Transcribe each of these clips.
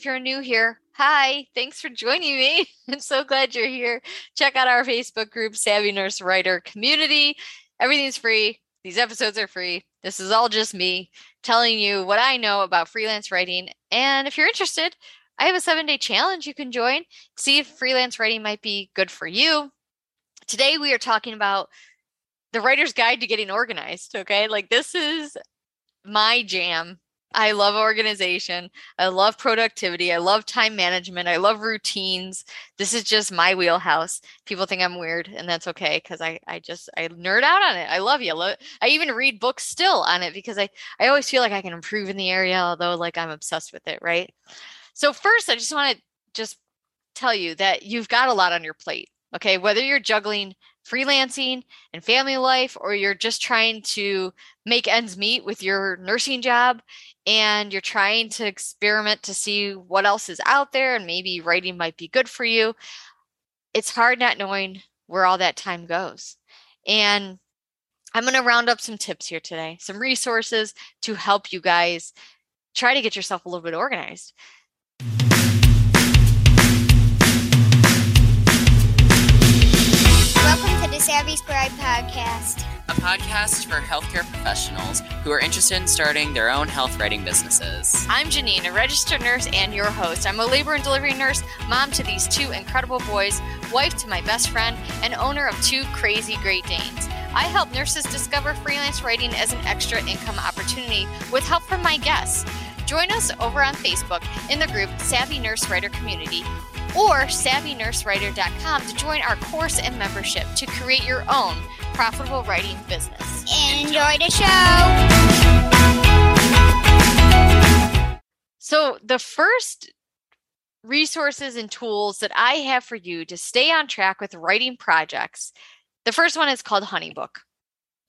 If you're new here, hi, thanks for joining me. I'm so glad you're here. Check out our Facebook group, Savvy Nurse Writer Community. Everything's free. These episodes are free. This is all just me telling you what I know about freelance writing. And if you're interested, I have a seven day challenge you can join. See if freelance writing might be good for you. Today, we are talking about the writer's guide to getting organized. Okay. Like, this is my jam I love organization. I love productivity. I love time management. I love routines. This is just my wheelhouse. People think I'm weird, and that's okay because I, I just I nerd out on it. I love you. I even read books still on it because I I always feel like I can improve in the area, although like I'm obsessed with it, right? So first, I just want to just tell you that you've got a lot on your plate. Okay, whether you're juggling freelancing and family life, or you're just trying to make ends meet with your nursing job and you're trying to experiment to see what else is out there and maybe writing might be good for you, it's hard not knowing where all that time goes. And I'm going to round up some tips here today, some resources to help you guys try to get yourself a little bit organized. Podcast for healthcare professionals who are interested in starting their own health writing businesses. I'm Janine, a registered nurse and your host. I'm a labor and delivery nurse, mom to these two incredible boys, wife to my best friend, and owner of two crazy Great Danes. I help nurses discover freelance writing as an extra income opportunity with help from my guests. Join us over on Facebook in the group Savvy Nurse Writer Community or savvynursewriter.com to join our course and membership to create your own profitable writing business. Enjoy the show. So, the first resources and tools that I have for you to stay on track with writing projects, the first one is called Honeybook.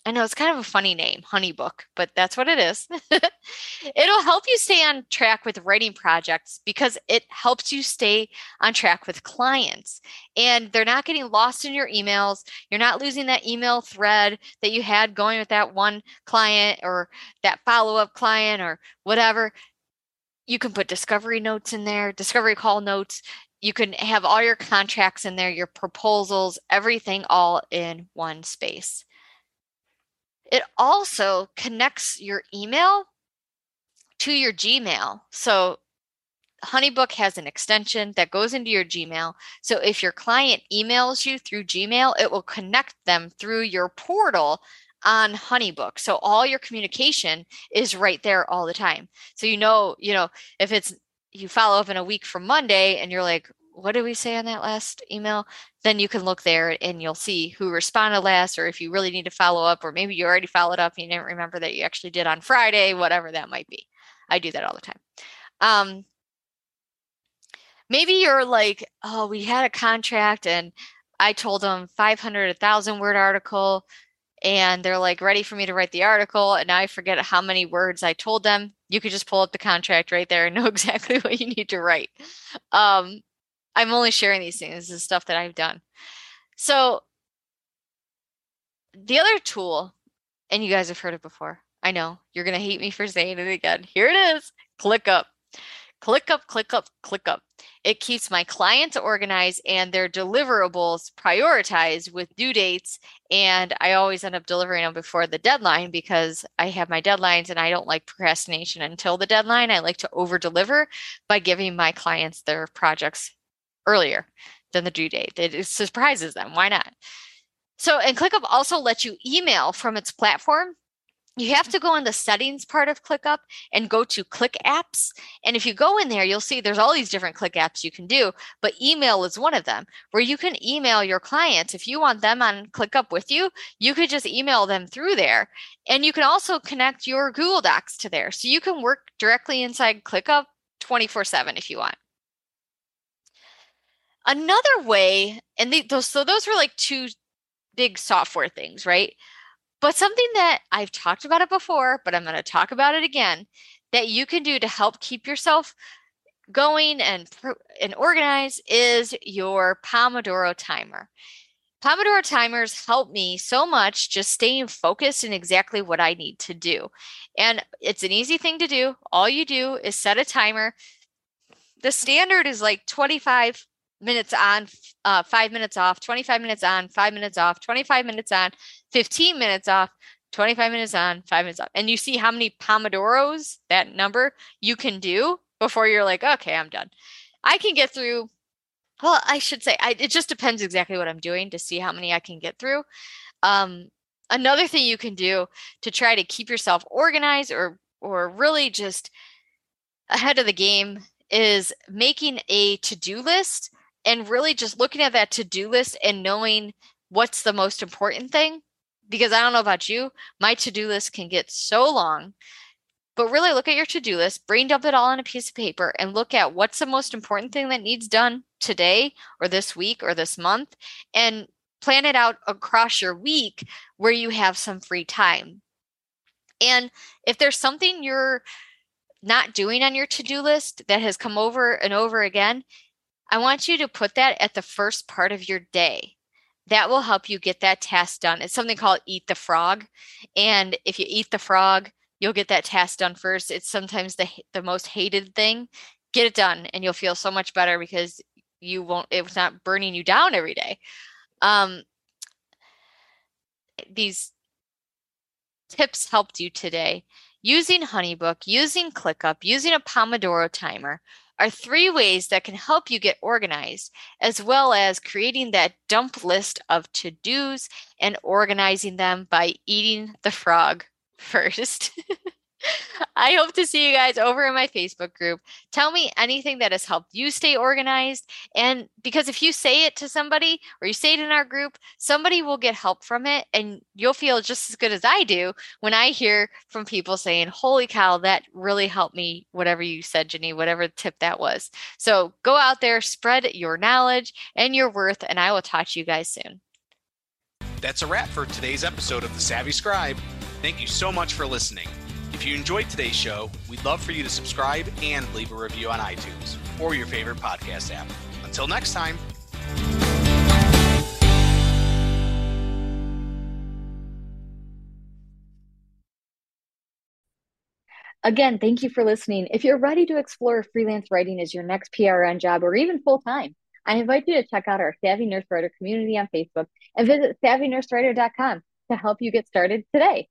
I know it's kind of a funny name, Honeybook, but that's what it is. It'll help you stay on track with writing projects because it helps you stay on track with clients. And they're not getting lost in your emails. You're not losing that email thread that you had going with that one client or that follow up client or whatever. You can put discovery notes in there, discovery call notes. You can have all your contracts in there, your proposals, everything all in one space. It also connects your email to your Gmail. So Honeybook has an extension that goes into your Gmail. So if your client emails you through Gmail, it will connect them through your portal on Honeybook. So all your communication is right there all the time. So you know, you know, if it's you follow up in a week from Monday and you're like, what did we say on that last email? Then you can look there and you'll see who responded last, or if you really need to follow up, or maybe you already followed up and you didn't remember that you actually did on Friday, whatever that might be. I do that all the time. Um, maybe you're like, oh, we had a contract and I told them 500, 1,000 word article, and they're like ready for me to write the article. And now I forget how many words I told them. You could just pull up the contract right there and know exactly what you need to write. Um, I'm only sharing these things. This is stuff that I've done. So the other tool, and you guys have heard it before. I know you're to hate me for saying it again. Here it is ClickUp. Click up, click up, click up. It keeps my clients organized and their deliverables prioritized with due dates. And I always end up delivering them before the deadline because I have my deadlines and I don't like procrastination until the deadline. I like to over deliver by giving my clients their projects earlier than the due date. It surprises them. Why not? So, and ClickUp also lets you email from its platform. You have to go in the settings part of ClickUp and go to Click Apps. And if you go in there, you'll see there's all these different Click apps you can do, but email is one of them where you can email your clients. If you want them on ClickUp with you, you could just email them through there. And you can also connect your Google Docs to there. So you can work directly inside ClickUp 24 7 if you want. Another way, and those, so those were like two big software things, right? But something that I've talked about it before, but I'm going to talk about it again that you can do to help keep yourself going and and organize is your Pomodoro timer. Pomodoro timers help me so much just staying focused in exactly what I need to do. And it's an easy thing to do. All you do is set a timer. The standard is like 25 minutes on, uh, five minutes off, 25 minutes on, five minutes off, 25 minutes on, 15 minutes off, 25 minutes on, five minutes off. And you see how many Pomodoros, that number, you can do before you're like, okay, I'm done. I can get through, well, I should say, I, it just depends exactly what I'm doing to see how many I can get through. Um, another thing you can do to try to keep yourself organized or or really just ahead of the game is making a to-do list and really just looking at that to-do list and knowing what's the most important thing because i don't know about you my to-do list can get so long but really look at your to-do list brain dump it all on a piece of paper and look at what's the most important thing that needs done today or this week or this month and plan it out across your week where you have some free time. And if there's something you're not doing on your to-do list that has come over and over again I want you to put that at the first part of your day. That will help you get that task done. It's something called eat the frog. And if you eat the frog, you'll get that task done first. It's sometimes the the most hated thing. Get it done and you'll feel so much better because you won't it's not burning you down every day. Um these tips helped you today. Using Honeybook, using ClickUp, using a Pomodoro timer are three ways that can help you get organized, as well as creating that dump list of to dos and organizing them by eating the frog first. I hope to see you guys over in my Facebook group. Tell me anything that has helped you stay organized. And because if you say it to somebody or you say it in our group, somebody will get help from it. And you'll feel just as good as I do when I hear from people saying, Holy cow, that really helped me, whatever you said, Jenny, whatever tip that was. So go out there, spread your knowledge and your worth, and I will talk to you guys soon. That's a wrap for today's episode of The Savvy Scribe. Thank you so much for listening. If you enjoyed today's show, we'd love for you to subscribe and leave a review on iTunes or your favorite podcast app. Until next time. Again, thank you for listening. If you're ready to explore freelance writing as your next PRN job or even full time, I invite you to check out our Savvy Nurse Writer community on Facebook and visit savvynursewriter.com to help you get started today.